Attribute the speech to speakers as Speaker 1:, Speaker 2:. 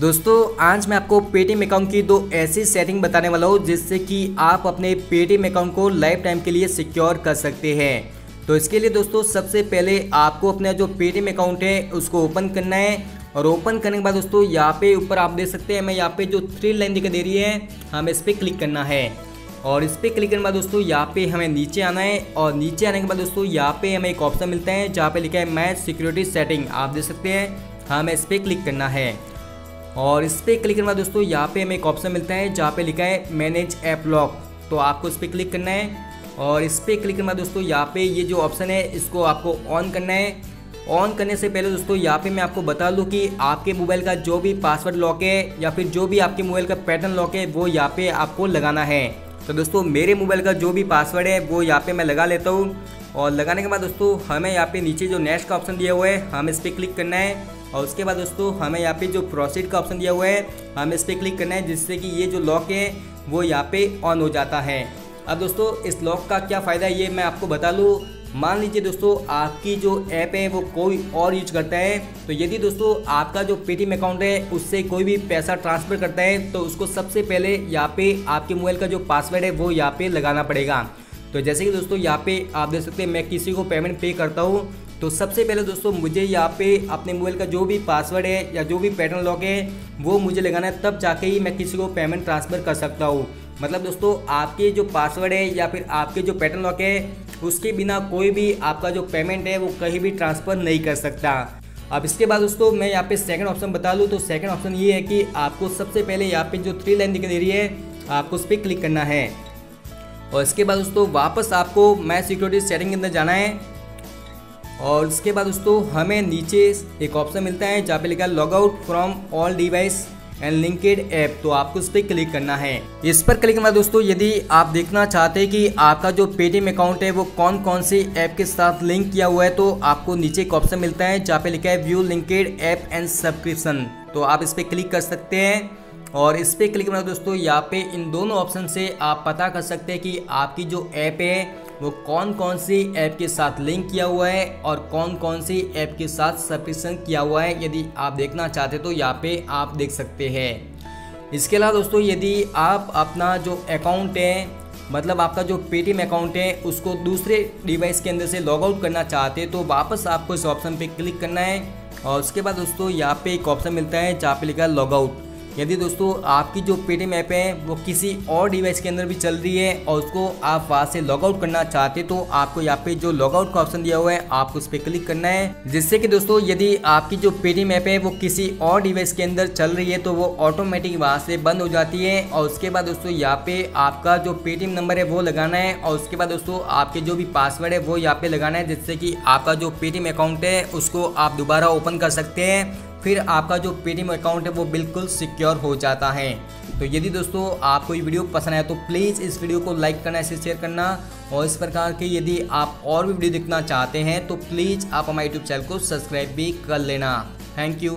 Speaker 1: दोस्तों, आज मैं आपको पेटीएम अकाउंट की दो ऐसी सेटिंग बताने वाला हूँ, जिससे कि आप अपने पेटीएम अकाउंट को लाइफ टाइम के लिए सिक्योर कर सकते हैं। तो इसके लिए दोस्तों, सबसे पहले आपको अपना जो पेटीएम अकाउंट है, उसको ओपन करना है। और ओपन करने के बाद दोस्तों, यहाँ पे ऊपर आप देख सकते हैं मैं यहाँ पे जो थ्री लाइन दिखाई दे रही है, हमें इस पर क्लिक करना है। और इस पर क्लिक करने के बाद दोस्तों, यहाँ पे हमें नीचे आना है। और नीचे आने के बाद दोस्तों, यहाँ पे हमें एक ऑप्शन मिलता है, जहाँ पे लिखा है मैच सिक्योरिटी सेटिंग आप देख सकते हैं। हमें इस पर क्लिक करना है। और इस पर क्लिक करने दोस्तों, यहाँ पे हमें एक ऑप्शन मिलता है, जहाँ पे लिखा है मैनेज ऐप लॉक तो आपको इस पर क्लिक करना है और इस पर क्लिक करने दोस्तों, यहाँ पे ये जो ऑप्शन है, इसको आपको ऑन करना है। ऑन करने से पहले दोस्तों, यहाँ पे मैं आपको बता दूँ कि आपके मोबाइल का जो भी पासवर्ड लॉक है या फिर जो भी आपके मोबाइल का पैटर्न लॉक है, वो यहाँ पे आपको लगाना है। तो दोस्तों, मेरे मोबाइल का जो भी पासवर्ड है, वो यहाँ पे मैं लगा लेता हूँ। और लगाने के बाद दोस्तों, हमें यहाँ पे नीचे जो नेक्स्ट का ऑप्शन दिया हुआ है, हमें इस पर क्लिक करना है। और उसके बाद दोस्तों, हमें यहाँ पे जो प्रोसीड का ऑप्शन दिया हुआ है, हमें इस पर क्लिक करना है, जिससे कि ये जो लॉक है, वो यहाँ पे ऑन हो जाता है। अब दोस्तों, इस लॉक का क्या फ़ायदा है, ये मैं आपको बता लूँ। मान लीजिए दोस्तों, आपकी जो ऐप है, वो कोई और यूज़ करता है तो यदि दोस्तों, आपका जो पेटीएम अकाउंट है, उससे कोई भी पैसा ट्रांसफ़र करता है तो उसको सबसे पहले यहाँ पे आपके मोबाइल का जो पासवर्ड है, वो यहाँ पे लगाना पड़ेगा। तो जैसे कि दोस्तों, यहाँ पे आप देख सकते हैं, मैं किसी को पेमेंट पे करता हूँ तो सबसे पहले दोस्तों, मुझे यहाँ पे अपने मोबाइल का जो भी पासवर्ड है या जो भी पैटर्न लॉक है, वो मुझे लगाना है। तब जाके ही मैं किसी को पेमेंट ट्रांसफ़र कर सकता हूँ। मतलब दोस्तों, आपके जो पासवर्ड है या फिर आपके जो पैटर्न लॉक है, उसके बिना कोई भी आपका जो पेमेंट है, वो कहीं भी ट्रांसफ़र नहीं कर सकता। अब इसके बाद दोस्तों, मैं यहाँ पे सेकंड ऑप्शन बता दूँ तो सेकंड ऑप्शन ये है कि आपको सबसे पहले यहाँ पे जो थ्री लाइन दिखाई दे रही है, आपको उस पर क्लिक करना है। और इसके बाद दोस्तों, वापस आपको मैं सिक्योरिटी सेटिंग के अंदर जाना है। और उसके बाद दोस्तों, हमें नीचे एक ऑप्शन मिलता है, जहाँ पे लिखा है log out from all device and linked app तो आपको उस पर क्लिक करना है। इस पर क्लिक करना दोस्तों, यदि आप देखना चाहते हैं कि आपका जो पेटीएम अकाउंट है, वो कौन कौन सी ऐप के साथ लिंक किया हुआ है तो आपको नीचे एक ऑप्शन मिलता है, जहाँ पे लिखा है view linked app and subscription तो आप इस पर क्लिक कर सकते हैं। और इस पर क्लिक करना दोस्तों, यहाँ पे इन दोनों ऑप्शन से आप पता कर सकते हैं कि आपकी जो ऐप है वो कौन कौन सी ऐप के साथ लिंक किया हुआ है और कौन कौन सी ऐप के साथ सब्सक्रिप्शन किया हुआ है, यदि आप देखना चाहते तो यहाँ पे आप देख सकते हैं। इसके अलावा दोस्तों, यदि आप अपना जो अकाउंट है मतलब आपका जो पेटीएम अकाउंट है, उसको दूसरे डिवाइस के अंदर से लॉग आउट करना चाहते तो वापस आपको इस ऑप्शन पे क्लिक करना है। और उसके बाद दोस्तों, यहाँ पे एक ऑप्शन मिलता है जहाँ पे लिखा है लॉग आउट यदि दोस्तों आपकी जो पेटीएम ऐप है, वो किसी और डिवाइस के अंदर भी चल रही है और उसको आप वहाँ से लॉग आउट करना चाहते तो आपको यहाँ पे जो लॉग आउट का ऑप्शन दिया हुआ है आपको उस पर क्लिक करना है, जिससे कि दोस्तों यदि आपकी जो पेटीएम ऐप है, वो किसी और डिवाइस के अंदर चल रही है तो वो ऑटोमेटिक वहाँ से बंद हो जाती है और उसके बाद दोस्तों यहाँ पे आपका जो पेटीएम नंबर है, वो लगाना है और उसके बाद दोस्तों आपके जो भी पासवर्ड है, वो यहाँ पे लगाना है, जिससे कि आपका जो पेटीएम अकाउंट है, उसको आप दोबारा ओपन कर सकते हैं। फिर आपका जो पेटीएम अकाउंट है वो बिल्कुल सिक्योर हो जाता है। तो यदि दोस्तों आपको ये वीडियो पसंद आया तो प्लीज़ इस वीडियो को लाइक करना, इसे शेयर करना और इस प्रकार के यदि आप और भी वीडियो देखना चाहते हैं तो प्लीज़ आप हमारे यूट्यूब चैनल को सब्सक्राइब भी कर लेना। Thank you